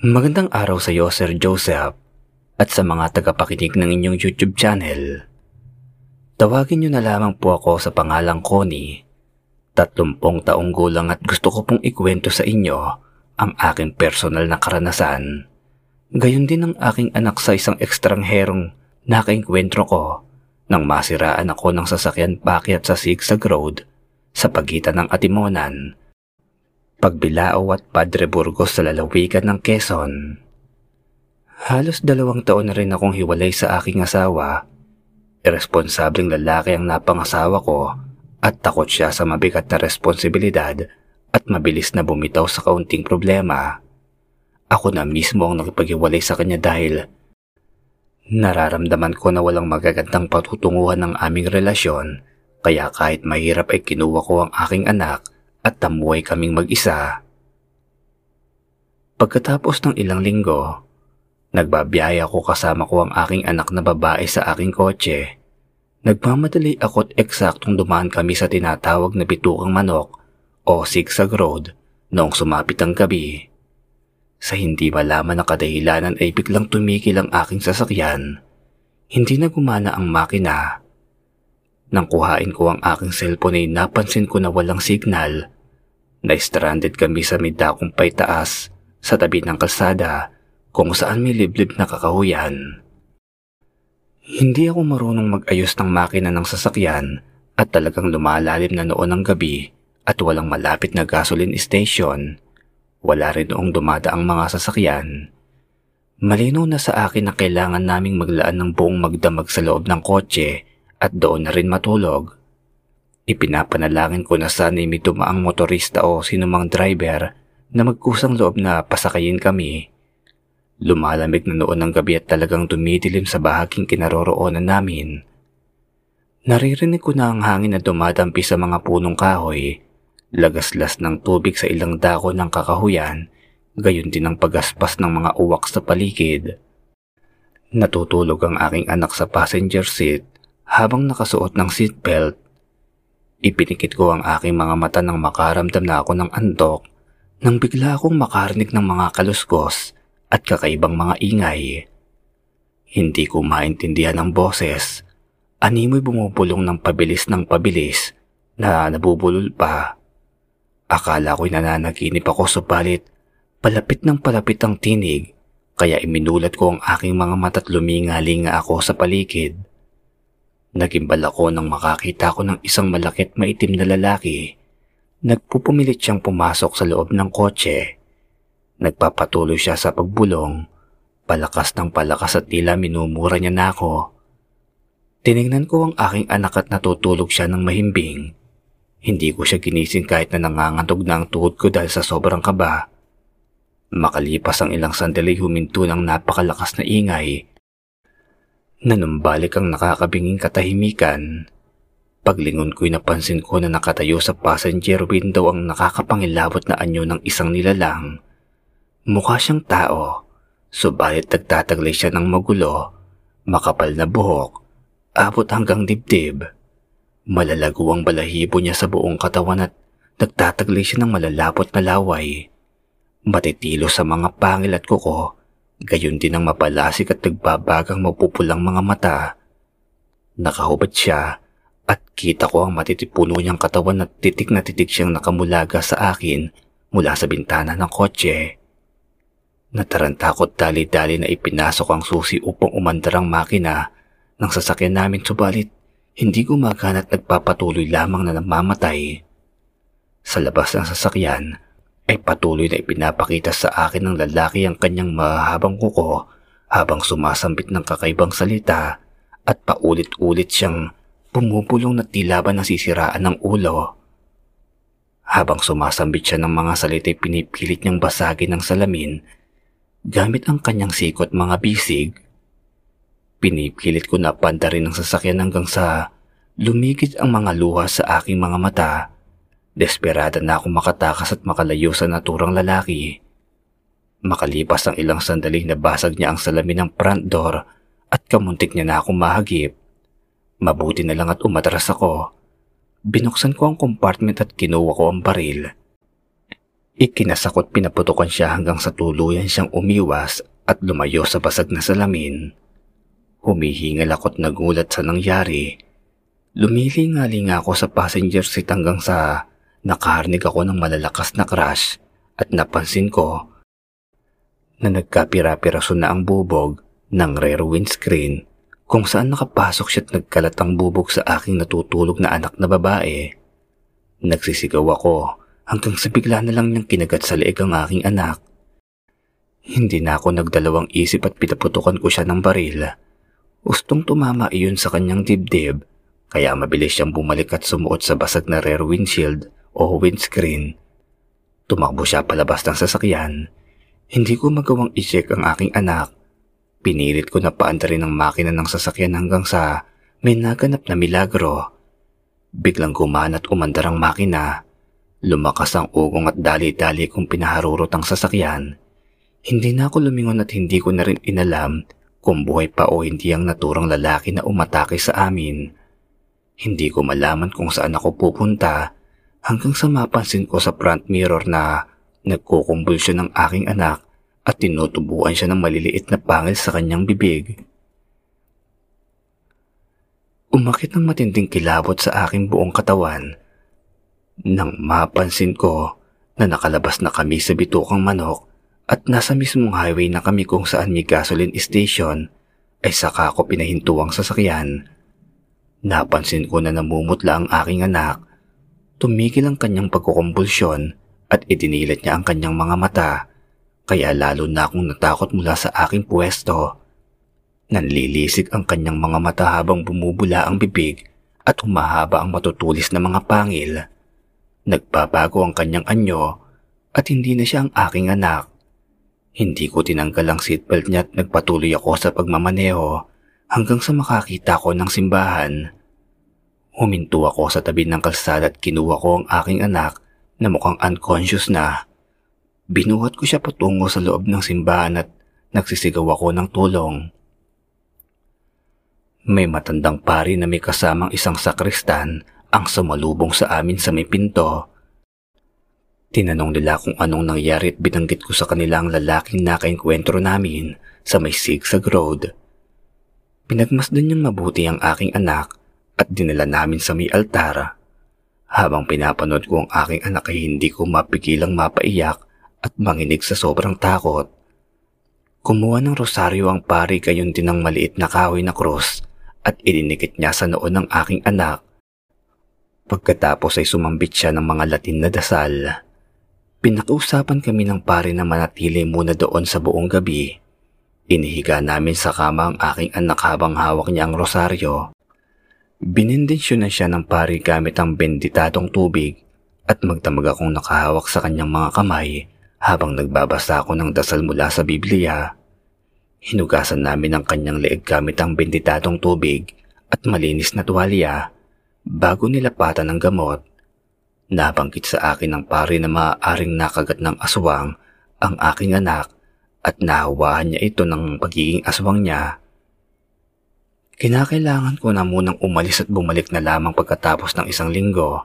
Magandang araw sa iyo, Sir Joseph, at sa mga tagapakinig ng inyong YouTube channel. Tawagin niyo na lamang po ako sa pangalang Connie. Tatlumpong taong gulang at gusto ko pong ikwento sa inyo ang aking personal na karanasan. Gayon din ang aking anak sa isang ekstrangherong nakainkwentro ko nang masiraan ako ng sasakyan pakyat sa Sigsag Road sa pagitan ng Atimonan Pagbilao at Padre Burgos sa lalawigan ng Quezon. Halos dalawang taon na rin akong hiwalay sa aking asawa. Irresponsableng lalaki ang napangasawa ko at takot siya sa mabigat na responsibilidad at mabilis na bumitaw sa kaunting problema. Ako na mismo ang nakipaghiwalay sa kanya dahil nararamdaman ko na walang magagandang patutunguhan ng aming relasyon kaya kahit mahirap ay kinuha ko ang aking anak at tamuhay kaming mag-isa. Pagkatapos ng ilang linggo, nagbabiyaya ako kasama ko ang aking anak na babae sa aking kotse. Nagmamadali ako't eksaktong dumaan kami sa tinatawag na bitukang manok o zigzag road noong sumapit ang gabi. Sa hindi malaman na kadahilanan ay biglang tumigil ang aking sasakyan. Hindi na gumana ang makina nang kuhain ko ang aking cellphone ay napansin ko na walang signal. Na-stranded kami sa midakong taas sa tabi ng kalsada kung saan may liblib na kakahuyan. Hindi ako marunong mag-ayos ng makina ng sasakyan at talagang lumalalim na noon ng gabi at walang malapit na gasoline station. Wala rin noong dumadaang mga sasakyan. Malinaw na sa akin na kailangan naming maglaan ng buong magdamag sa loob ng kotse at doon na rin matulog. Ipinapanalangin ko na sana'y may dumaang motorista o sinumang driver na magkusang loob na pasakayin kami. Lumalamig na noon ng gabi at talagang dumidilim sa bahaging kinaroroonan namin. Naririnig ko na ang hangin na dumadampi sa mga punong kahoy, lagaslas ng tubig sa ilang dako ng kakahuyan, gayon din ang pagaspas ng mga uwak sa paligid. Natutulog ang aking anak sa passenger seat habang nakasuot ng seatbelt. Ipinikit ko ang aking mga mata nang makaramdam na ako ng antok nang bigla akong makarinig ng mga kaluskos at kakaibang mga ingay. Hindi ko maintindihan ang boses. Animoy bumubulong ng pabilis ng pabilis na nabubulol pa. Akala ko'y nananaginip ako subalit palapit ng palapit ang tinig kaya iminulat ko ang aking mga mata't luminga-linga ako sa paligid. Nagimbal ako nang makakita ko ng isang malakit maitim na lalaki. Nagpupumilit siyang pumasok sa loob ng kotse. Nagpapatuloy siya sa pagbulong. Palakas ng palakas at tila minumura niya na ako. Tiningnan ko ang aking anak at natutulog siya ng mahimbing. Hindi ko siya ginising kahit na nangangantog na ang tuhod ko dahil sa sobrang kaba. Makalipas ang ilang sandali huminto ng napakalakas na ingay Nanumbalik ang nakakabinging katahimikan. Paglingon ko'y napansin ko na nakatayo sa passenger window ang nakakapangilabot na anyo ng isang nilalang. Mukha siyang tao, subalit nagtataglay siya ng magulo, makapal na buhok, abot hanggang dibdib. Malalago ang balahibo niya sa buong katawan at nagtataglay siya ng malalapot na laway. Matitilo sa mga pangil at kuko Gayon din ang mapalasik at nagbabagang mapupulang mga mata. Nakahubad siya at kita ko ang matitipuno niyang katawan at titik na titik siyang nakamulaga sa akin mula sa bintana ng kotse. Nataranta ko't dali-dali na ipinasok ang susi upang umandar ang makina ng sasakyan namin subalit hindi gumagana at nagpapatuloy lamang na namamatay. Sa labas ng sasakyan, ay patuloy na ipinapakita sa akin ng lalaki ang kanyang mahabang kuko habang sumasambit ng kakaibang salita at paulit-ulit siyang pumupulong na tila ba nasisiraan ng ulo. Habang sumasambit siya ng mga salita pinipilit niyang basagin ng salamin gamit ang kanyang sikot mga bisig. Pinipilit ko na pandarin ng sasakyan hanggang sa lumigit ang mga luha sa aking mga mata Desperada na akong makatakas at makalayo sa naturang lalaki. Makalipas ang ilang sandali nabasag niya ang salamin ng front door at kamuntik niya na akong mahagip. Mabuti na lang at umatras ako. Binuksan ko ang compartment at kinuha ko ang baril. Ikinasakot pinaputukan siya hanggang sa tuluyan siyang umiwas at lumayo sa basag na salamin. Humihingal ako't nagulat sa nangyari. Lumilingalinga ako sa passenger seat hanggang sa nakarinig ako ng malalakas na crash at napansin ko na nagkapira-piraso na ang bubog ng rear windscreen kung saan nakapasok siya at nagkalat ang bubog sa aking natutulog na anak na babae. Nagsisigaw ako hanggang sa bigla na lang niyang kinagat sa leeg ang aking anak. Hindi na ako nagdalawang isip at pinaputukan ko siya ng baril. Ustong tumama iyon sa kanyang dibdib, kaya mabilis siyang bumalik at sumuot sa basag na rear windshield o windscreen. Tumakbo siya palabas ng sasakyan. Hindi ko magawang i-check ang aking anak. Pinilit ko na paandarin ang makina ng sasakyan hanggang sa may naganap na milagro. Biglang gumana at umandar ang makina. Lumakas ang ugong at dali-dali kong pinaharurot ang sasakyan. Hindi na ako lumingon at hindi ko na rin inalam kung buhay pa o hindi ang naturang lalaki na umatake sa amin. Hindi ko malaman kung saan ako pupunta hanggang sa mapansin ko sa front mirror na nagkukumbulsyon ng aking anak at tinutubuan siya ng maliliit na pangil sa kanyang bibig. Umakit ng matinding kilabot sa aking buong katawan. Nang mapansin ko na nakalabas na kami sa bitukang manok at nasa mismong highway na kami kung saan may gasoline station, ay saka ko pinahintuang sasakyan. Napansin ko na namumutla ang aking anak. Tumigil ang kanyang pagkukumbulsyon at idinilat niya ang kanyang mga mata, kaya lalo na akong natakot mula sa aking pwesto. Nanlilisik ang kanyang mga mata habang bumubula ang bibig at humahaba ang matutulis na mga pangil. Nagbabago ang kanyang anyo at hindi na siya ang aking anak. Hindi ko tinanggal ang seatbelt niya at nagpatuloy ako sa pagmamaneho hanggang sa makakita ko ng simbahan. Huminto ako sa tabi ng kalsada at kinuha ko ang aking anak na mukhang unconscious na. Binuhat ko siya patungo sa loob ng simbahan at nagsisigaw ako ng tulong. May matandang pari na may kasamang isang sakristan ang sumalubong sa amin sa may pinto. Tinanong nila kung anong nangyari at binanggit ko sa kanila ang lalaking nakainkwentro namin sa may Sigsag Road. Pinagmasdan niyang mabuti ang aking anak at dinala namin sa may altar. Habang pinapanood ko ang aking anak ay hindi ko mapigilang mapaiyak at manginig sa sobrang takot. Kumuha ng rosaryo ang pari gayon din ng maliit na kahoy na krus at ilinikit niya sa noon ng aking anak. Pagkatapos ay sumambit siya ng mga Latin na dasal. Pinakiusapan kami ng pare na manatili muna doon sa buong gabi. Inihiga namin sa kama ang aking anak habang hawak niya ang rosaryo. Binindensyon na siya ng pare gamit ang benditadong tubig at magdamag akong nakahawak sa kanyang mga kamay habang nagbabasa ako ng dasal mula sa Biblia. Hinugasan namin ang kanyang leeg gamit ang benditadong tubig at malinis na tuwalya bago nilapatan ng gamot. Nabanggit sa akin ng pare na maaaring nakagat ng aswang ang aking anak at nahawahan niya ito ng pagiging aswang niya. Kinakailangan ko na munang umalis at bumalik na lamang pagkatapos ng isang linggo.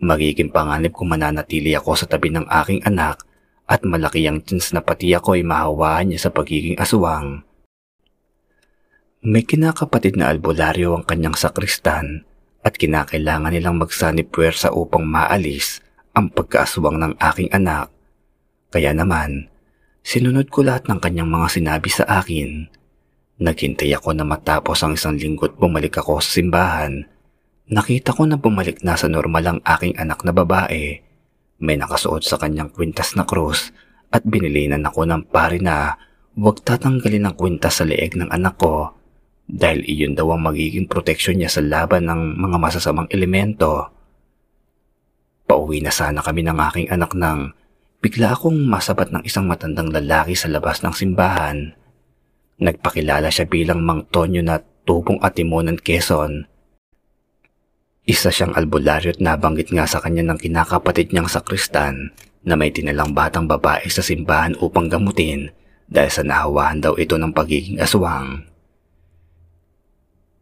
Magiging panganib kung mananatili ako sa tabi ng aking anak at malaki ang chance na pati ako ay mahawaan niya sa pagiging aswang. May kinakapatid na albularyo ang kanyang sakristan at kinakailangan nilang magsanib puwersa upang maalis ang pagkaaswang ng aking anak. Kaya naman, sinunod ko lahat ng kanyang mga sinabi sa akin. Naghintay ako na matapos ang isang linggo at bumalik ako sa simbahan. Nakita ko na bumalik na sa normal ang aking anak na babae may nakasuot sa kanyang kwintas na krus at binilinan ako ng pari na huwag tatanggalin ang kwintas sa leeg ng anak ko dahil iyon daw ang magiging proteksyon niya sa laban ng mga masasamang elemento. Pauwi na sana kami ng aking anak nang bigla akong masabat ng isang matandang lalaki sa labas ng simbahan. Nagpakilala siya bilang Mang Tonyo na tubong atimonan Quezon isa siyang albularyo at nabanggit nga sa kanya ng kinakapatid niyang sakristan na may tinalang batang babae sa simbahan upang gamutin dahil sa nahawahan daw ito ng pagiging aswang.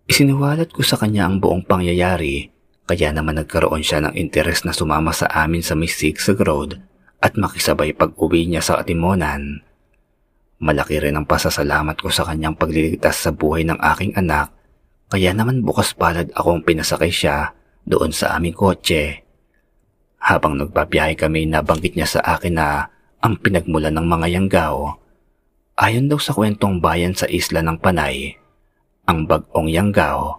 Isiniwalat ko sa kanya ang buong pangyayari kaya naman nagkaroon siya ng interes na sumama sa amin sa Mystic Road at makisabay pag-uwi niya sa Atimonan. Malaki rin ang pasasalamat ko sa kanyang pagliligtas sa buhay ng aking anak kaya naman bukas palad akong pinasakay siya doon sa aming kotse. Habang nagbabiyahe kami nabanggit niya sa akin na ang pinagmulan ng mga yanggaw. Ayon daw sa kwentong bayan sa isla ng Panay, ang bagong yanggaw,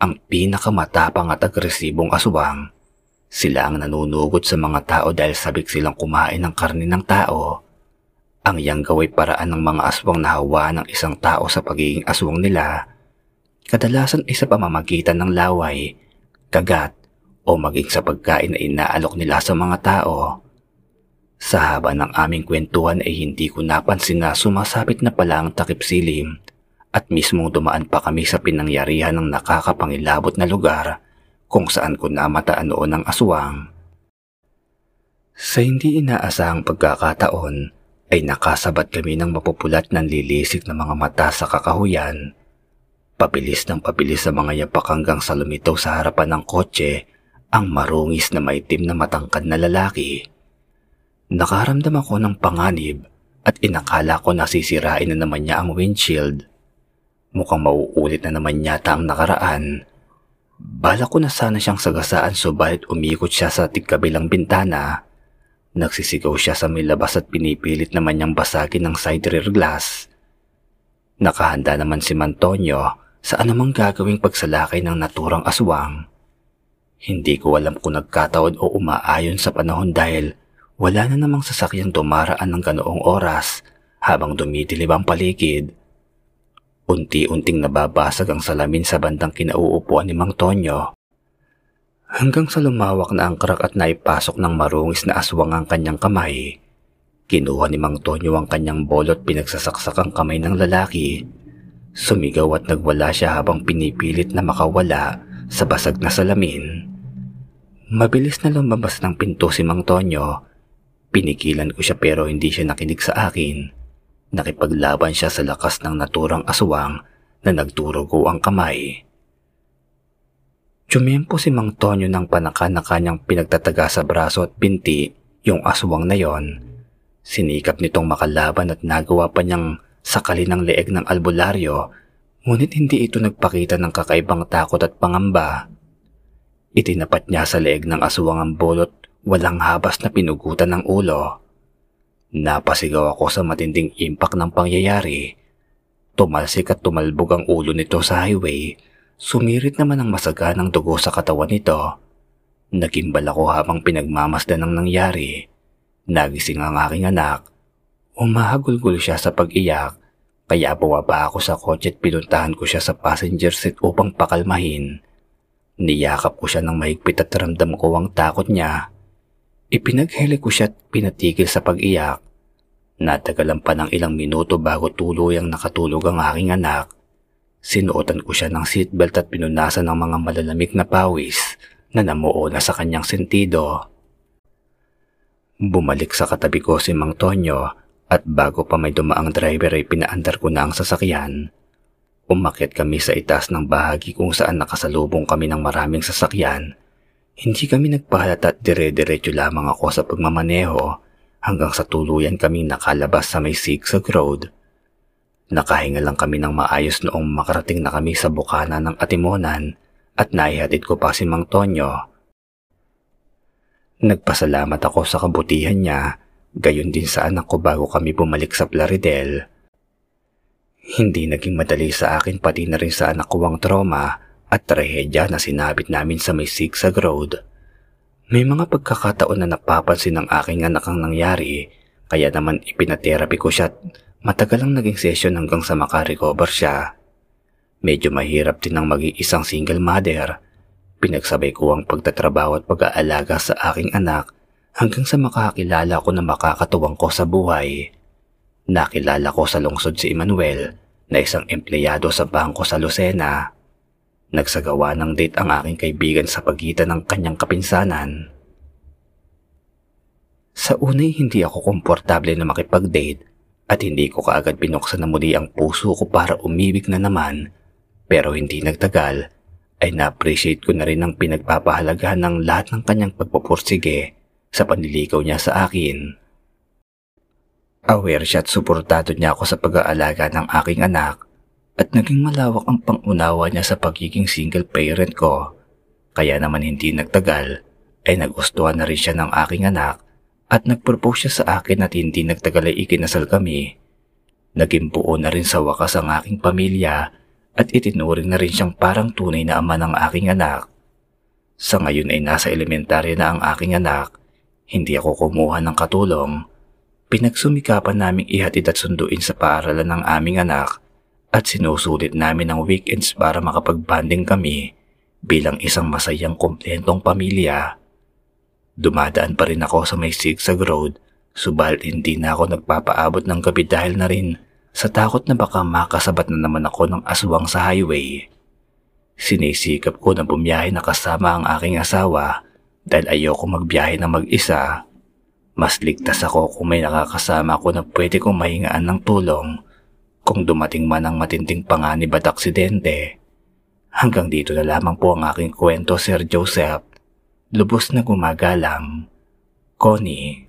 ang pinakamatapang at agresibong aswang. Sila ang nanunugot sa mga tao dahil sabik silang kumain ng karne ng tao. Ang yanggaw ay paraan ng mga aswang na hawa ng isang tao sa pagiging aswang nila. Kadalasan ay sa pamamagitan ng laway, kagat, o maging sa pagkain na inaalok nila sa mga tao. Sa haba ng aming kwentuhan ay hindi ko napansin na sumasapit na pala ang takip silim at mismong dumaan pa kami sa pinangyarihan ng nakakapangilabot na lugar kung saan ko namataan noon ang aswang. Sa hindi inaasahang pagkakataon ay nakasabat kami ng mapupulat ng lilisik na mga mata sa kakahuyan. Pabilis ng pabilis sa mga yapak hanggang sa lumitaw sa harapan ng kotse ang marungis na maitim na matangkad na lalaki. Nakaramdam ako ng panganib at inakala ko nasisirain na naman niya ang windshield. Mukhang mauulit na naman yata ang nakaraan. Bala ko na sana siyang sagasaan subalit umikot siya sa tigkabilang bintana. Nagsisigaw siya sa may labas at pinipilit naman niyang basagin ng side rear glass. Nakahanda naman si Mantonio sa anumang gagawing pagsalakay ng naturang aswang. Hindi ko alam kung nagkataon o umaayon sa panahon dahil wala na namang sasakyang dumaraan ng ganoong oras habang dumidilim ang paligid. Unti-unting nababasag ang salamin sa bandang kinauupuan ni Mang Tonyo. Hanggang sa lumawak na ang krak at naipasok ng marungis na aswang ang kanyang kamay. Kinuha ni Mang Tonyo ang kanyang bolot pinagsasaksak ang kamay ng lalaki. Sumigaw at nagwala siya habang pinipilit na makawala sa basag na salamin. Mabilis na lumabas ng pinto si Mang Tonyo. Pinigilan ko siya pero hindi siya nakinig sa akin. Nakipaglaban siya sa lakas ng naturang aswang na nagturugo ang kamay. Tumiyempo si Mang Tonyo ng panaka na kanyang pinagtataga sa braso at binti yung aswang na yon. Sinikap nitong makalaban at nagawa pa niyang sakali ng leeg ng albularyo ngunit hindi ito nagpakita ng kakaibang takot at pangamba. Itinapat niya sa leeg ng aswang ang bolot walang habas na pinugutan ng ulo. Napasigaw ako sa matinding impact ng pangyayari. Tumalsik at tumalbog ang ulo nito sa highway. Sumirit naman ang masaganang dugo sa katawan nito. Nagimbal ako habang pinagmamasdan ng nangyari. Nagising ang aking anak. Umahagulgul siya sa pag-iyak kaya bumaba ako sa kotse at pinuntahan ko siya sa passenger seat upang pakalmahin. Niyakap ko siya ng mahigpit at ramdam ko ang takot niya. Ipinaghele ko siya at pinatigil sa pag-iyak. Natagalan pa ng ilang minuto bago tuluyang nakatulog ang aking anak. Sinuotan ko siya ng seatbelt at pinunasan ng mga malalamig na pawis na namuo na sa kanyang sentido. Bumalik sa katabi ko si Mang Tonyo at bago pa may dumaang driver ay pinaandar ko na ang sasakyan. Umakyat kami sa itaas ng bahagi kung saan nakasalubong kami ng maraming sasakyan. Hindi kami nagpahalata at dire-diretso lamang ako sa pagmamaneho hanggang sa tuluyan kaming nakalabas sa may zigzag road. Nakahinga lang kami ng maayos noong makarating na kami sa bukana ng Atimonan at naihatid ko pa si Mang Tonyo. Nagpasalamat ako sa kabutihan niya, gayon din sa anak ko bago kami bumalik sa Plaridel. Hindi naging madali sa akin pati na rin sa anak ko ang trauma at trahedya na sinabit namin sa may zigzag road. May mga pagkakataon na napapansin ng aking anak ang nangyari kaya naman ipinaterapi ko siya matagal ang naging session hanggang sa makarecover siya. Medyo mahirap din ang maging isang single mother. Pinagsabay ko ang pagtatrabaho at pag-aalaga sa aking anak hanggang sa makakilala ko na makakatuwang ko sa buhay. Nakilala ko sa lungsod si Emmanuel na isang empleyado sa bangko sa Lucena. Nagsagawa ng date ang aking kaibigan sa pagitan ng kanyang kapinsanan. Sa unay hindi ako komportable na makipag-date at hindi ko kaagad binuksan na muli ang puso ko para umibig na naman pero hindi nagtagal ay na-appreciate ko na rin ang pinagpapahalagahan ng lahat ng kanyang pagpupursige sa panliligaw niya sa akin. Aware siya at suportado niya ako sa pag-aalaga ng aking anak at naging malawak ang pangunawa niya sa pagiging single parent ko. Kaya naman hindi nagtagal ay nagustuhan na rin siya ng aking anak at nagpropose siya sa akin at hindi nagtagal ay ikinasal kami. Naging buo na rin sa wakas ang aking pamilya at itinuring na rin siyang parang tunay na ama ng aking anak. Sa ngayon ay nasa elementarya na ang aking anak, hindi ako kumuha ng katulong. Pinagsumikapan naming ihatid at sunduin sa paaralan ng aming anak at sinusulit namin ang weekends para makapag-banding kami bilang isang masayang kumplentong pamilya. Dumadaan pa rin ako sa may zigzag road, subalit hindi na ako nagpapaabot ng gabi dahil na rin sa takot na baka makasabat na naman ako ng aswang sa highway. Sinisikap ko na bumiyahe na kasama ang aking asawa dahil ayoko magbiyahe na mag-isa. Mas ligtas ako kung may nakakasama ko na pwede kong mahingaan ng tulong kung dumating man ang matinding panganib at aksidente. Hanggang dito na lamang po ang aking kwento, Sir Joseph lubos na gumagalang. Connie